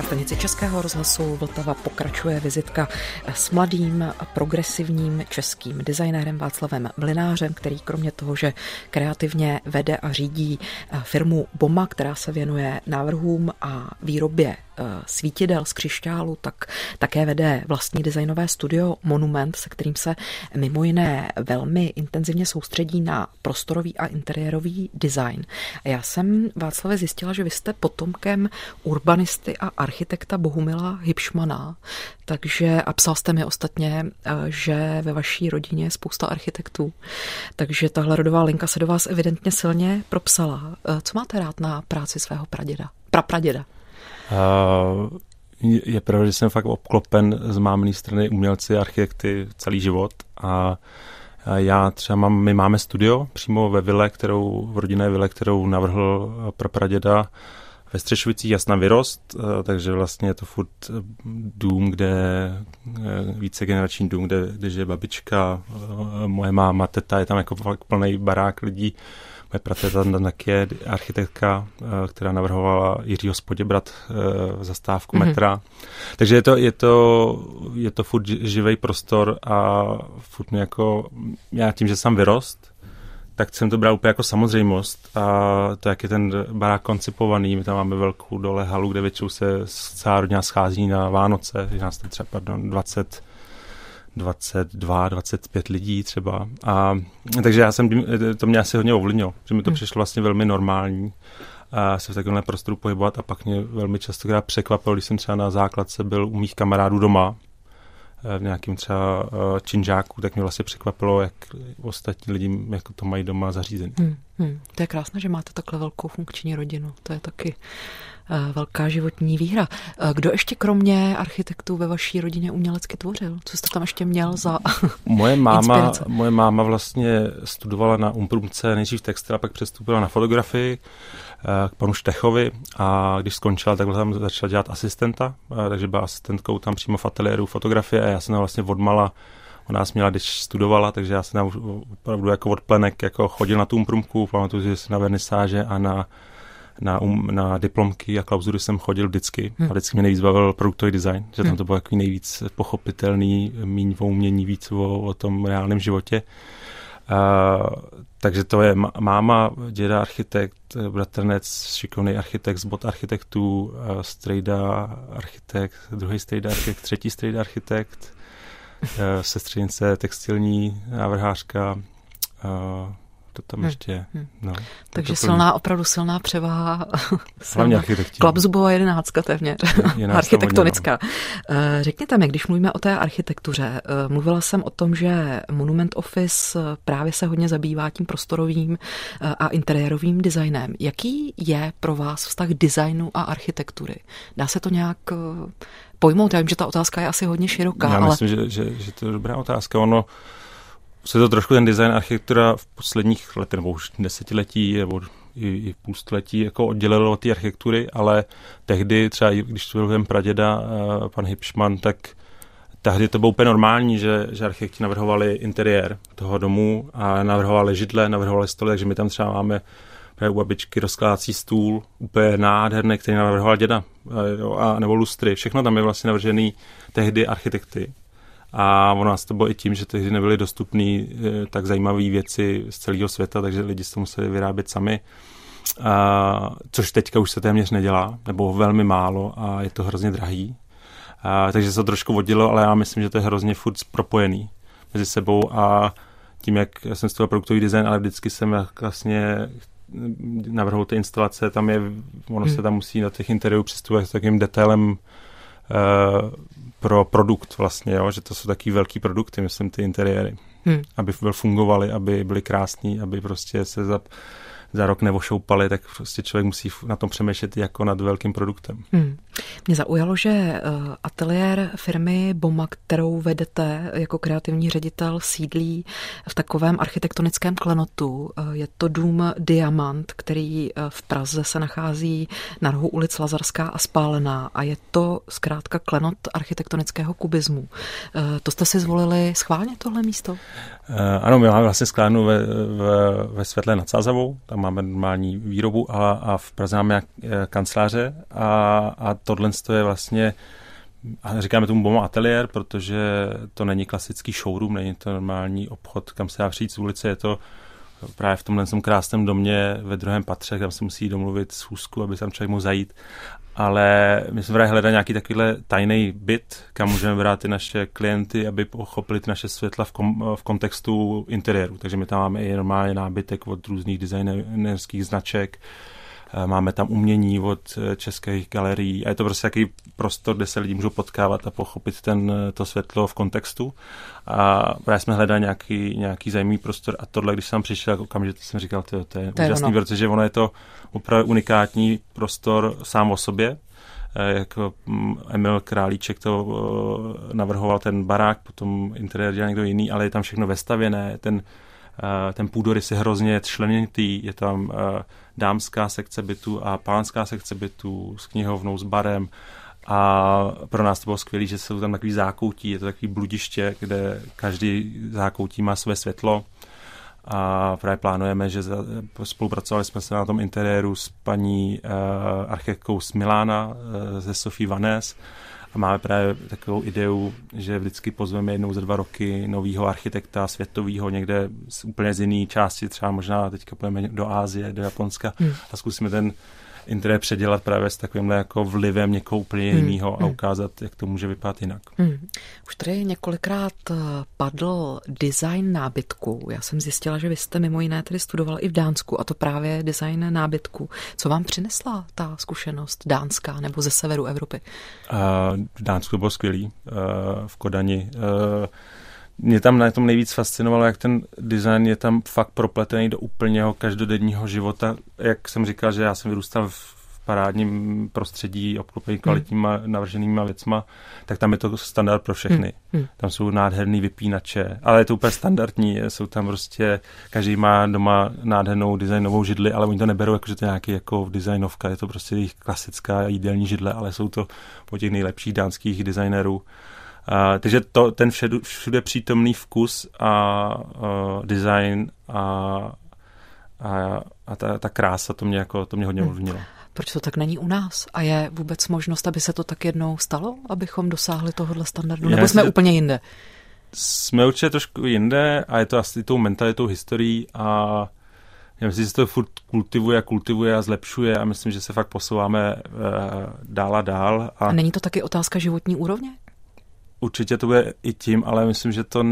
Na stanici Českého rozhlasu Vltava pokračuje vizitka s mladým progresivním českým designérem Václavem Mlinářem, který kromě toho, že kreativně vede a řídí firmu Boma, která se věnuje návrhům a výrobě Eh, svítidel z křišťálu, tak také vede vlastní designové studio Monument, se kterým se mimo jiné velmi intenzivně soustředí na prostorový a interiérový design. Já jsem Václavě zjistila, že vy jste potomkem urbanisty a architekta Bohumila Hipšmana, takže a psal jste mi ostatně, eh, že ve vaší rodině je spousta architektů, takže tahle rodová linka se do vás evidentně silně propsala. Eh, co máte rád na práci svého praděda? Prapraděda? je pravda, že jsem fakt obklopen z mámné strany umělci, architekty celý život a já třeba mám, my máme studio přímo ve vile, kterou, v rodinné vile, kterou navrhl prapraděda ve Střešovicích jasná vyrost, takže vlastně je to furt dům, kde více generační dům, kde, kde žije babička, moje máma, teta, je tam jako plný barák lidí, Moje prace taky je architektka, eh, která navrhovala Jiřího Spoděbrat eh, zastávku mm-hmm. metra. Takže je to, je to, je to furt živý prostor a furt mě jako, já tím, že jsem vyrost, tak jsem to bral úplně jako samozřejmost a to, jak je ten barák koncipovaný, my tam máme velkou dole halu, kde většinou se celá rodina schází na Vánoce, je nás tam třeba, pardon, 20 22, 25 lidí třeba. A, takže já jsem, to mě asi hodně ovlivnilo, že mi to hmm. přišlo vlastně velmi normální a se v takovémhle prostoru pohybovat a pak mě velmi často překvapilo, když jsem třeba na základce byl u mých kamarádů doma, v nějakým třeba eh, činžáku, tak mě vlastně překvapilo, jak ostatní lidi jako to mají doma zařízení. Hmm, hmm. To je krásné, že máte takhle velkou funkční rodinu. To je taky Eh, velká životní výhra. Eh, kdo ještě kromě architektů ve vaší rodině umělecky tvořil? Co jste tam ještě měl za moje máma, moje máma vlastně studovala na Umprumce nejdřív textil a pak přestoupila na fotografii eh, k panu Štechovi a když skončila, tak tam začala dělat asistenta, takže byla asistentkou tam přímo v ateliéru fotografie a já jsem vlastně odmala Ona nás měla, když studovala, takže já jsem tam opravdu jako od plenek jako chodil na tu umprumku, pamatuju, že jsem na vernisáže a na na, um, na diplomky a klauzury jsem chodil vždycky hmm. a vždycky mě nejvíc bavil produktový design, že tam to bylo jako nejvíc pochopitelný, míň o umění, víc o, o tom reálném životě. Uh, takže to je máma, děda architekt, bratrnec, šikovný architekt z bod architektů, uh, strejda architekt, druhý strejda architekt, třetí strejda architekt, uh, sestřenice textilní návrhářka, uh, to tam hmm. ještě je. Hmm. No, Takže silná, opravdu silná převaha. Hlavně architekti. Klapzubová jedenáctka téměř. Architektonická. Hodně, no. Eh, řekněte mi, když mluvíme o té architektuře, eh, mluvila jsem o tom, že Monument Office eh, právě se hodně zabývá tím prostorovým a interiérovým designem. Jaký je pro vás vztah designu a architektury? Dá se to nějak pojmout? Já vím, že ta otázka je asi hodně široká. Já ale... myslím, že, že, že to je dobrá otázka. Ono, se to trošku ten design architektura v posledních letech, nebo už desetiletí, nebo i, i půlstoletí jako oddělilo od té architektury, ale tehdy třeba, když to byl ten praděda, eh, pan Hipšman, tak tehdy to bylo úplně normální, že, že architekti navrhovali interiér toho domu a navrhovali židle, navrhovali stoly, takže my tam třeba máme u babičky rozkládací stůl, úplně nádherný, který navrhoval děda, eh, a, nebo lustry. Všechno tam je vlastně navržený tehdy architekty. A ono nás to bylo i tím, že tehdy nebyly dostupné eh, tak zajímavé věci z celého světa, takže lidi si to museli vyrábět sami. A, což teďka už se téměř nedělá, nebo velmi málo a je to hrozně drahý. A, takže se to trošku vodilo, ale já myslím, že to je hrozně furt propojený mezi sebou a tím, jak jsem studoval produktový design, ale vždycky jsem vlastně navrhl ty instalace, tam je, ono hmm. se tam musí na těch interiérů přistupovat s takým detailem uh, pro produkt vlastně, jo? že to jsou taky velký produkty, myslím, ty interiéry. Hmm. Aby byl fungovaly, aby byly krásný, aby prostě se za, za rok nevošoupali, tak prostě člověk musí na tom přemýšlet jako nad velkým produktem. Hmm. Mě zaujalo, že eh, ateliér firmy Boma, kterou vedete jako kreativní ředitel, sídlí v takovém architektonickém klenotu. Eh, je to dům Diamant, který eh, v Praze se nachází na rohu ulic Lazarská a Spálená a je to zkrátka klenot architektonického kubismu. To jste si zvolili schválně tohle místo? Ano, my máme vlastně sklárnu ve, ve, ve Světle nad Sázavou, tam máme normální výrobu a, a v Praze máme kanceláře a, a tohle je vlastně a říkáme tomu Bomo ateliér, protože to není klasický showroom, není to normální obchod, kam se dá přijít z ulice, je to právě v tomhle krásném domě ve druhém patře, kam se musí domluvit schůzku, aby tam člověk mohl zajít. Ale my jsme právě hledali nějaký takovýhle tajný byt, kam můžeme brát ty naše klienty, aby pochopili ty naše světla v, kom, v kontextu interiéru. Takže my tam máme i normálně nábytek od různých designerských značek, Eh, máme tam umění od eh, českých galerií a je to prostě takový prostor, kde se lidi můžou potkávat a pochopit ten, eh, to světlo v kontextu. A právě jsme hledali nějaký, nějaký zajímavý prostor a tohle, když jsem přišel, tak okamžitě jsem říkal, to, to je to úžasný, ono. protože ono je to opravdu unikátní prostor sám o sobě, jako mm, Emil Králíček to navrhoval ten barák, potom interiér dělal někdo jiný, ale je tam všechno vestavěné, ten, ten půdorys je hrozně členitý, je tam dámská sekce bytu a pánská sekce bytu s knihovnou, s barem. A pro nás to bylo skvělé, že jsou tam takový zákoutí, je to takový bludiště, kde každý zákoutí má své světlo. A právě plánujeme, že spolupracovali jsme se na tom interiéru s paní uh, architektkou z Milána, uh, ze Sofie Vanes, a máme právě takovou ideu, že vždycky pozveme jednou za dva roky nového architekta světového někde z úplně z jiné části, třeba možná teďka půjdeme do Ázie, do Japonska hmm. a zkusíme ten interiér předělat právě s takovýmhle jako vlivem někoho úplně hmm, jiného hmm. a ukázat, jak to může vypadat jinak. Hmm. Už tady několikrát eh, padl design nábytku. Já jsem zjistila, že vy jste mimo jiné tedy studoval i v Dánsku a to právě design nábytku. Co vám přinesla ta zkušenost dánská nebo ze severu Evropy? Uh, v Dánsku bylo skvělý, uh, v Kodani. Uh, mě tam na tom nejvíc fascinovalo, jak ten design je tam fakt propletený do úplného každodenního života. Jak jsem říkal, že já jsem vyrůstal v parádním prostředí, obklopený hmm. kvalitníma navrženýma věcma, tak tam je to standard pro všechny. Hmm. hmm. Tam jsou nádherný vypínače, ale je to úplně standardní. Jsou tam prostě, každý má doma nádhernou designovou židli, ale oni to neberou jako, že to je nějaký jako designovka, je to prostě jejich klasická jídelní židle, ale jsou to po těch nejlepších dánských designérů. Uh, takže to, ten všude, všude přítomný vkus a uh, design a, a, a ta, ta krása, to mě, jako, to mě hodně hmm. ovlivnilo. Hmm. Proč to tak není u nás? A je vůbec možnost, aby se to tak jednou stalo, abychom dosáhli tohohle standardu? Nebo jsme úplně jinde? Jsme určitě trošku jinde a je to asi tou mentalitou, historií a já myslím, že se to furt kultivuje a kultivuje a zlepšuje a myslím, že se fakt posouváme uh, dál a dál. A, a není to taky otázka životní úrovně? Určitě to bude i tím, ale myslím, že to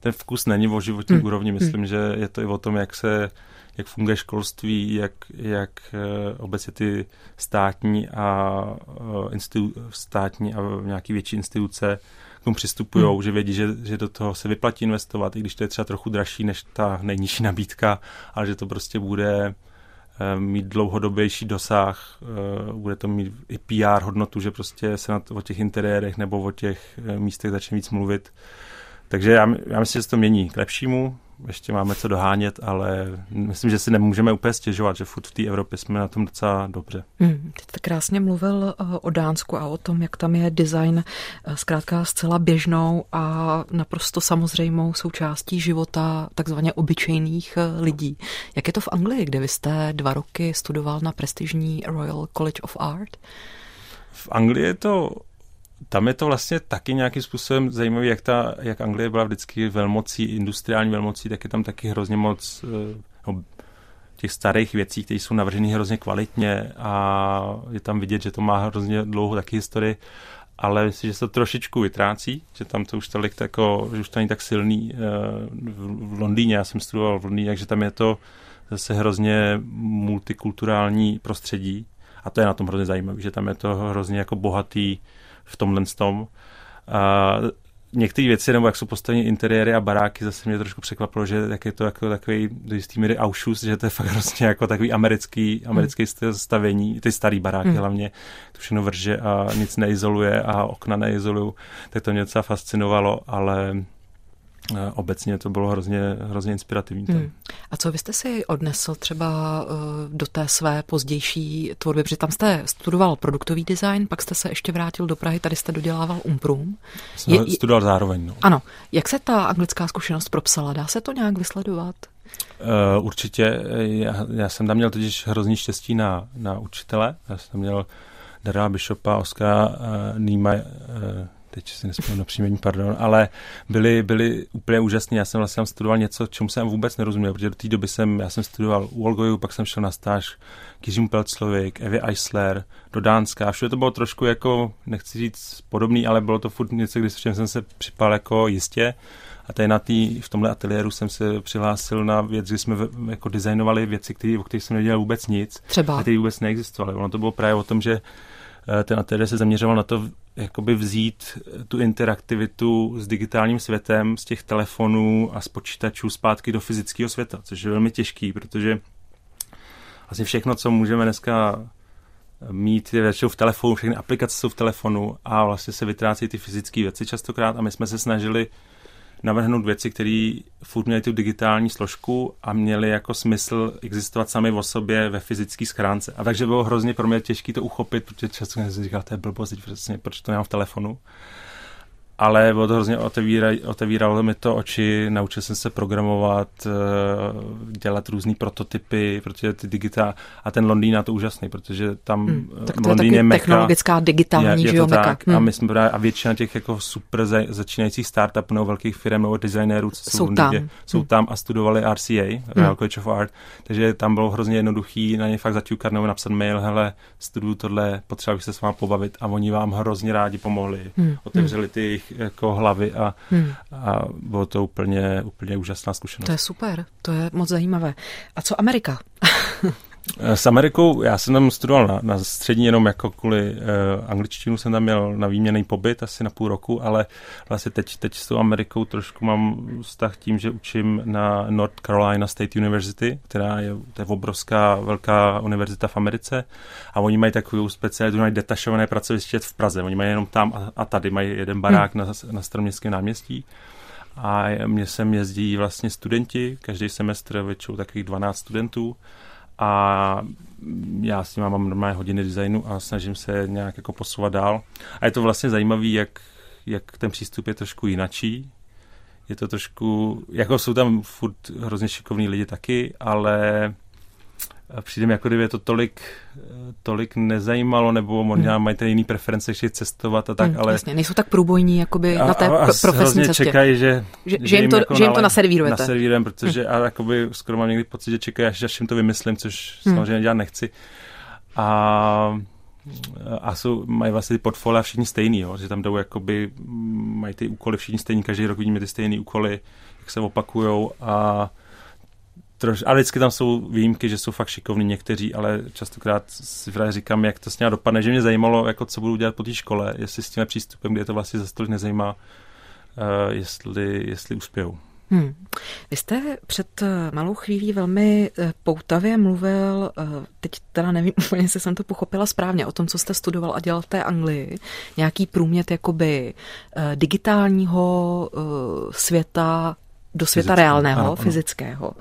ten vkus není o životní hmm. úrovni. Myslím, hmm. že je to i o tom, jak se jak funguje školství, jak, jak uh, obecně ty státní a uh, institu, státní a nějaký větší instituce k tomu přistupují, hmm. že vědí, že, že do toho se vyplatí investovat, i když to je třeba trochu dražší než ta nejnižší nabídka, ale že to prostě bude Eh, mít dlouhodobější dosah, eh, bude to mít i PR hodnotu, že prostě se na to, o těch interiérech nebo o těch eh, místech začne víc mluvit. Takže já, já myslím, že se to mění k lepšímu, ještě máme co dohánět, ale myslím, že si nemůžeme úplně stěžovat, že furt v té Evropě jsme na tom docela dobře. Hmm, ty jste krásně mluvil eh, o Dánsku a o tom, jak tam je design eh, zkrátka zcela běžnou a naprosto samozřejmou součástí života takzvaně obyčejných eh, lidí. Jak je to v Anglii, kde vy jste dva roky studoval na prestižní Royal College of Art? V Anglii je to tam je to vlastně taky nějakým způsobem zajímavé, jak, ta, jak Anglie byla vždycky velmocí, industriální velmocí, tak je tam taky hrozně moc eh, no, těch starých věcí, které jsou navrženy hrozně kvalitně a je tam vidět, že to má hrozně dlouhou taky historii, ale myslím, že se to trošičku vytrácí, že tam to už tolik tako, že už to není tak silný eh, v Londýně, já jsem studoval v Londýně, takže tam je to zase hrozně multikulturální prostředí. A to je na tom hrozně zajímavé, že tam je to hrozně jako bohatý v tomhle tom. A některé věci, nebo jak jsou postaveny interiéry a baráky, zase mě trošku překvapilo, že jak je to jako takový do jistý míry aušus, že to je fakt hrozně jako takový americký, americký hmm. styl stavění, ty starý baráky hmm. hlavně, to všechno vrže a nic neizoluje a okna neizolují, tak to mě docela fascinovalo, ale obecně to bylo hrozně, hrozně inspirativní. Hmm. A co vy jste si odnesl třeba eh, do té své pozdější tvorby, protože tam jste studoval produktový design, pak jste se ještě vrátil do Prahy, tady jste dodělával Umprum. Jsem je, studoval zároveň. No. Ano. Jak se ta anglická zkušenost propsala? Dá se to nějak vysledovat? Uh, určitě. Já, já jsem tam měl totiž hrozný štěstí na, na učitele. Já jsem tam měl Dara Bishopa, Oskara uh, Nýma, uh, teď si nespomínám na příjmení, pardon, ale byli, byli úplně úžasní. Já jsem vlastně tam studoval něco, čemu jsem vůbec nerozuměl, protože do té doby jsem, já jsem studoval u Olgoju, pak jsem šel na stáž k Jiřímu Pelclovi, k Evě Eisler, do Dánska. Všude to bylo trošku jako, nechci říct podobný, ale bylo to furt něco, když jsem se připal jako jistě. A tady na tý, v tomhle ateliéru jsem se přihlásil na věc, kdy jsme jako designovali věci, které, o kterých jsem nedělal vůbec nic. Třeba. A které vůbec neexistovaly. Ono to bylo právě o tom, že ten ateliér se zaměřoval na to, jakoby vzít tu interaktivitu s digitálním světem, z těch telefonů a z počítačů zpátky do fyzického světa, což je velmi těžký, protože vlastně všechno, co můžeme dneska mít je většinou v telefonu, všechny aplikace jsou v telefonu a vlastně se vytrácí ty fyzické věci častokrát a my jsme se snažili navrhnout věci, které furt měly tu digitální složku a měly jako smysl existovat sami o sobě ve fyzické schránce. A takže bylo hrozně pro mě těžké to uchopit, protože často jsem si říkal, to je blbost, proč to nemám v telefonu ale bylo to hrozně otevíraj, otevíralo mi to oči, naučil jsem se programovat, eh, dělat různé prototypy, protože ty digitál a ten Londýn je to úžasný, protože tam hmm, tak to Londýn je, je meka, technologická digitální je, je to tak, hmm. a my jsme právě, a většina těch jako super za, začínajících startupů nebo velkých firm nebo designérů, co jsou, jsou tam, Londýně, jsou hmm. tam a studovali RCA, hmm. Royal College of Art, takže tam bylo hrozně jednoduchý na ně fakt zaťukat nebo napsat mail, hele, studuju tohle, potřeba bych se s vámi pobavit a oni vám hrozně rádi pomohli, hmm. otevřeli ty jejich jako hlavy a, hmm. a bylo to úplně, úplně úžasná zkušenost. To je super, to je moc zajímavé. A co Amerika? S Amerikou, já jsem tam studoval na, na střední jenom jako kvůli uh, angličtinu jsem tam měl na výměný pobyt asi na půl roku, ale vlastně teď, teď s tou Amerikou trošku mám vztah tím, že učím na North Carolina State University, která je, to je obrovská velká univerzita v Americe. A oni mají takovou specialitu, mají detašované pracoviště v Praze, oni mají jenom tam a, a tady mají jeden barák hmm. na, na staroměstském náměstí. A mě sem jezdí vlastně studenti, každý semestr většinou takových 12 studentů a já s ním mám normálně hodiny designu a snažím se nějak jako posouvat dál. A je to vlastně zajímavé, jak, jak ten přístup je trošku jinačí. Je to trošku, jako jsou tam furt hrozně šikovní lidi taky, ale přijde mi, jako kdyby je to tolik, tolik nezajímalo, nebo možná hmm. mají ty jiný preference, když cestovat a tak, hmm, ale... Jasně, nejsou tak průbojní jakoby a, na té a, profesní cestě. čekají, že, že, že, jim to, jako že jim to naservírujete. Naservírujem, protože hmm. a jakoby skoro mám někdy pocit, že čekají, až, až jim to vymyslím, což hmm. samozřejmě dělat nechci. A a jsou, mají vlastně ty portfolia všichni stejný, jo, že tam jdou jakoby, mají ty úkoly všichni stejný, každý rok vidíme ty stejné úkoly, jak se opakujou a troš, ale vždycky tam jsou výjimky, že jsou fakt šikovní někteří, ale častokrát si právě říkám, jak to s ním dopadne, že mě zajímalo, jako co budu dělat po té škole, jestli s tím přístupem, kde to vlastně za stolik nezajímá, uh, jestli, jestli uspějou. Hmm. Vy jste před eh, malou chvílí velmi eh, poutavě mluvil, teď teda nevím úplně, jestli jsem to pochopila správně, o tom, co jste studoval a dělal v té Anglii, nějaký průmět jakoby digitálního světa do světa Fyzický. reálného, ano, ano. fyzického.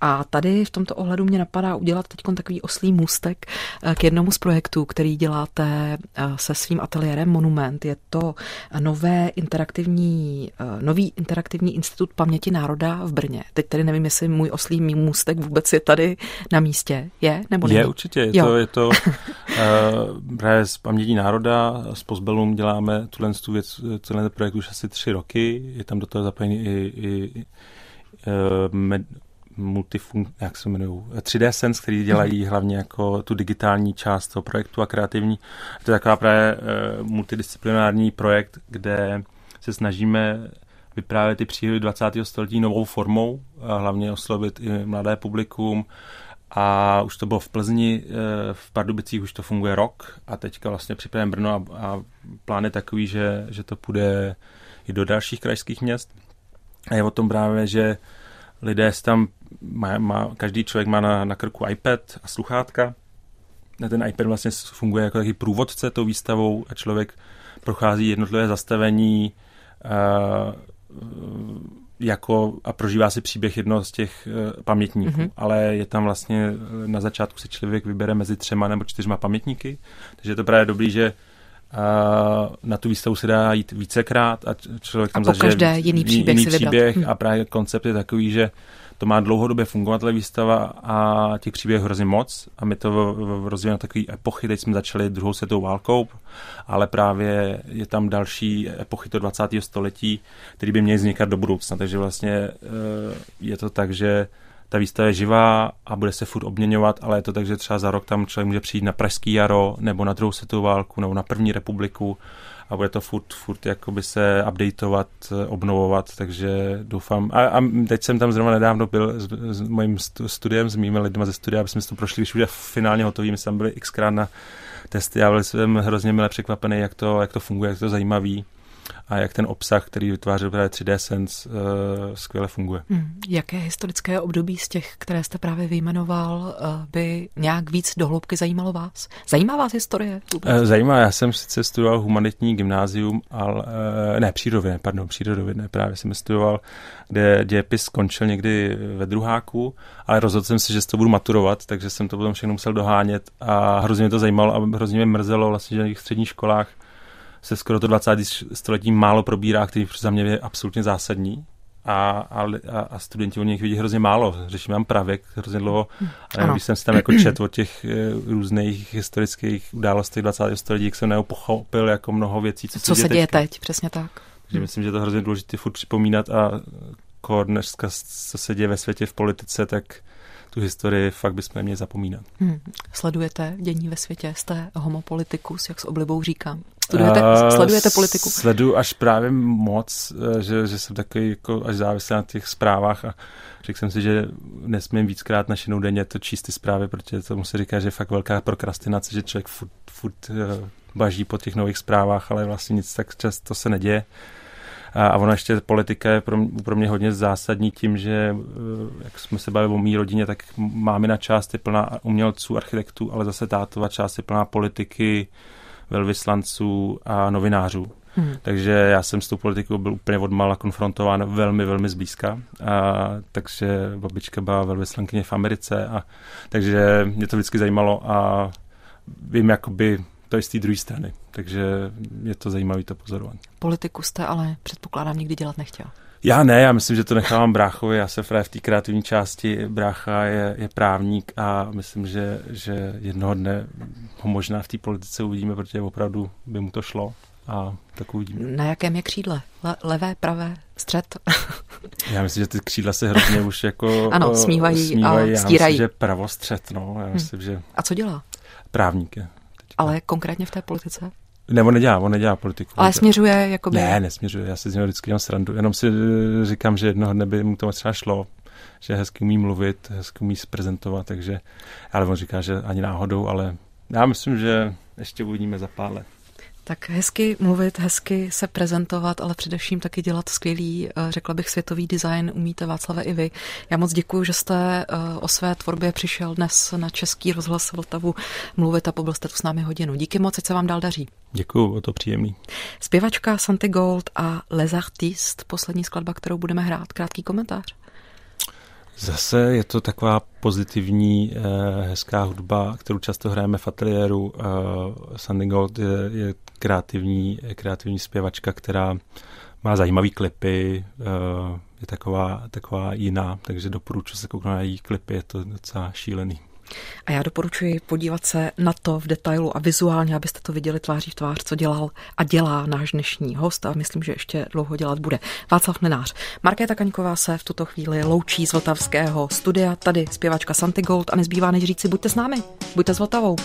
A tady v tomto ohledu mě napadá udělat teď takový oslý můstek eh, k jednomu z projektů, který děláte eh, se svým ateliérem Monument. Je to nové interaktivní, eh, nový interaktivní institut paměti národa v Brně. Teď tady nevím, jestli můj oslý můstek vůbec je tady na místě. Je nebo není? Je určitě. Je jo. to, je to uh, právě z paměti národa, s Pozbelům děláme tuhle tu věc, celý projekt už asi tři roky. Je tam do toho zapojený i, i med, multifun, jak se jmenují, 3D Sense, který dělají hlavně jako tu digitální část toho projektu a kreativní. To je taková právě uh, multidisciplinární projekt, kde se snažíme vyprávět ty příhody 20. století novou formou, a hlavně oslovit i mladé publikum. A už to bylo v Plzni, eh, v Pardubicích už to funguje rok a teďka vlastně připravujeme Brno a, a plán je takový, že, že to půjde i do dalších krajských měst. A je o tom právě, že lidé tam, má, má, každý člověk má na, na krku iPad a sluchátka. A ten iPad vlastně funguje jako takový průvodce tou výstavou a člověk prochází jednotlivé zastavení uh, jako a prožívá si příběh jednoho z těch uh, pamětníků. Mm-hmm. Ale je tam vlastně, na začátku si člověk vybere mezi třema nebo čtyřma pamětníky, takže je to právě dobrý, že na tu výstavu se dá jít vícekrát a člověk tam a zažije každé jiný příběh, jiný příběh hm. a právě koncept je takový, že to má dlouhodobě fungovat ta výstava a těch příběhů hrozně moc a my to rozvíjeme na takové epochy, teď jsme začali druhou světovou válkou, ale právě je tam další epochy do 20. století, které by měly vznikat do budoucna, takže vlastně eh, je to tak, že ta výstava je živá a bude se furt obměňovat, ale je to tak, že třeba za rok tam člověk může přijít na Pražský jaro, nebo na druhou světovou válku, nebo na první republiku a bude to furt, furt jakoby se updateovat, obnovovat, takže doufám. A, a teď jsem tam zrovna nedávno byl s, s mojím studiem, s mými lidmi ze studia, aby jsme to prošli, když už je finálně hotový, my jsme tam byli xkrát na testy a byl jsem hrozně milé překvapený, jak to, jak to funguje, jak to zajímavý a jak ten obsah, který vytvářel právě 3D Sense, uh, skvěle funguje. Hmm. Jaké historické období z těch, které jste právě vyjmenoval, uh, by nějak víc dohloubky zajímalo vás? Zajímá vás historie? Uh, zajímá, já jsem sice studoval humanitní gymnázium, ale ne, přírodovědné, pardon, přírodovědné, právě jsem studoval, kde dějepis skončil někdy ve druháku, ale rozhodl jsem se, že to budu maturovat, takže jsem to potom všechno musel dohánět a hrozně mě to zajímalo a hrozně mě mrzelo vlastně, že na těch středních školách se skoro to 20. století málo probírá, který za mě je absolutně zásadní. A, a, a studenti o nich vidí hrozně málo. Řeším mám pravěk hrozně dlouho. A když jsem si tam jako čet o těch e, různých historických událostech 20. století, jak jsem neopochopil jako mnoho věcí, co, co se děje teď. teď. Přesně tak. Takže myslím, že je to hrozně důležité furt připomínat a dneska, co se děje ve světě v politice, tak tu historii fakt bychom měli zapomínat. Hmm. Sledujete dění ve světě? Jste homopolitikus, jak s oblibou říkám? Studujete, uh, sledujete politiku? Sleduju až právě moc, eh, že, že jsem takový jako až závislý na těch zprávách a řekl jsem si, že nesmím víckrát jednou denně to číst ty zprávy, protože to musí říkat, že je fakt velká prokrastinace, že člověk furt, furt uh, baží po těch nových zprávách, ale vlastně nic tak často se neděje. A, a ono ještě politika je pro, pro mě hodně zásadní tím, že eh, jak jsme se bavili o mý rodině, tak mámina část je plná umělců, architektů, ale zase tátova část je plná politiky, velvyslanců a novinářů. Hmm. Takže já jsem s tou politikou byl úplně odmala konfrontován velmi, velmi zblízka. A, takže babička byla velvyslankyně v Americe. A, takže mě to vždycky zajímalo a vím jakoby to je z té druhé strany. Takže je to zajímavé to pozorovat. Politiku jste ale předpokládám nikdy dělat nechtěl. Já ne, já myslím, že to nechávám bráchovi, já se v té kreativní části, brácha je, je právník a myslím, že, že jednoho dne ho možná v té politice uvidíme, protože opravdu by mu to šlo a tak uvidíme. Na jakém je křídle? Le- levé, pravé, střed? já myslím, že ty křídla se hrozně už jako ano, smívají, smívají a stírají. Já myslím, že pravostřed, no. Já hm. myslím, hmm. že... A co dělá? Právník je. Ale konkrétně v té politice? Ne, on nedělá, on nedělá politiku. Ale směřuje jakoby... Ne, nesměřuje, já si z něho vždycky dělám srandu, jenom si eh, říkám, že jednoho dne by mu to třeba šlo, že hezky umí mluvit, hezky umí prezentovat, takže, ale on říká, že ani náhodou, ale já myslím, že ještě uvidíme za pár let. Tak hezky mluvit, hezky se prezentovat, ale především taky dělat skvělý, eh, řekla bych, světový design. Umíte Václave i vy. Já moc děkuji, že jste eh, o své tvorbě přišel dnes na Český rozhlas Vltavu mluvit a pobyl jste tu s námi hodinu. Díky moc, se vám dál daří. Děkuji, o to příjemný. Zpěvačka Santi Gold a Les Artistes, poslední skladba, kterou budeme hrát. Krátký komentář. Zase je to taková pozitivní, eh, hezká hudba, kterou často hrajeme v ateliéru. Eh, Sandy Gold je, je kreativní, kreativní zpěvačka, která má zajímavý klipy, eh, je taková, taková jiná, takže doporučuji se kouknout na její klipy, je to docela šílený. A já doporučuji podívat se na to v detailu a vizuálně, abyste to viděli tváří v tvář, co dělal a dělá náš dnešní host a myslím, že ještě dlouho dělat bude. Václav Mlinář. Markéta Kaňková se v tuto chvíli loučí z Vltavského studia, tady zpěvačka Santi Gold a nezbývá než říci, buďte s námi, buďte s Vltavou.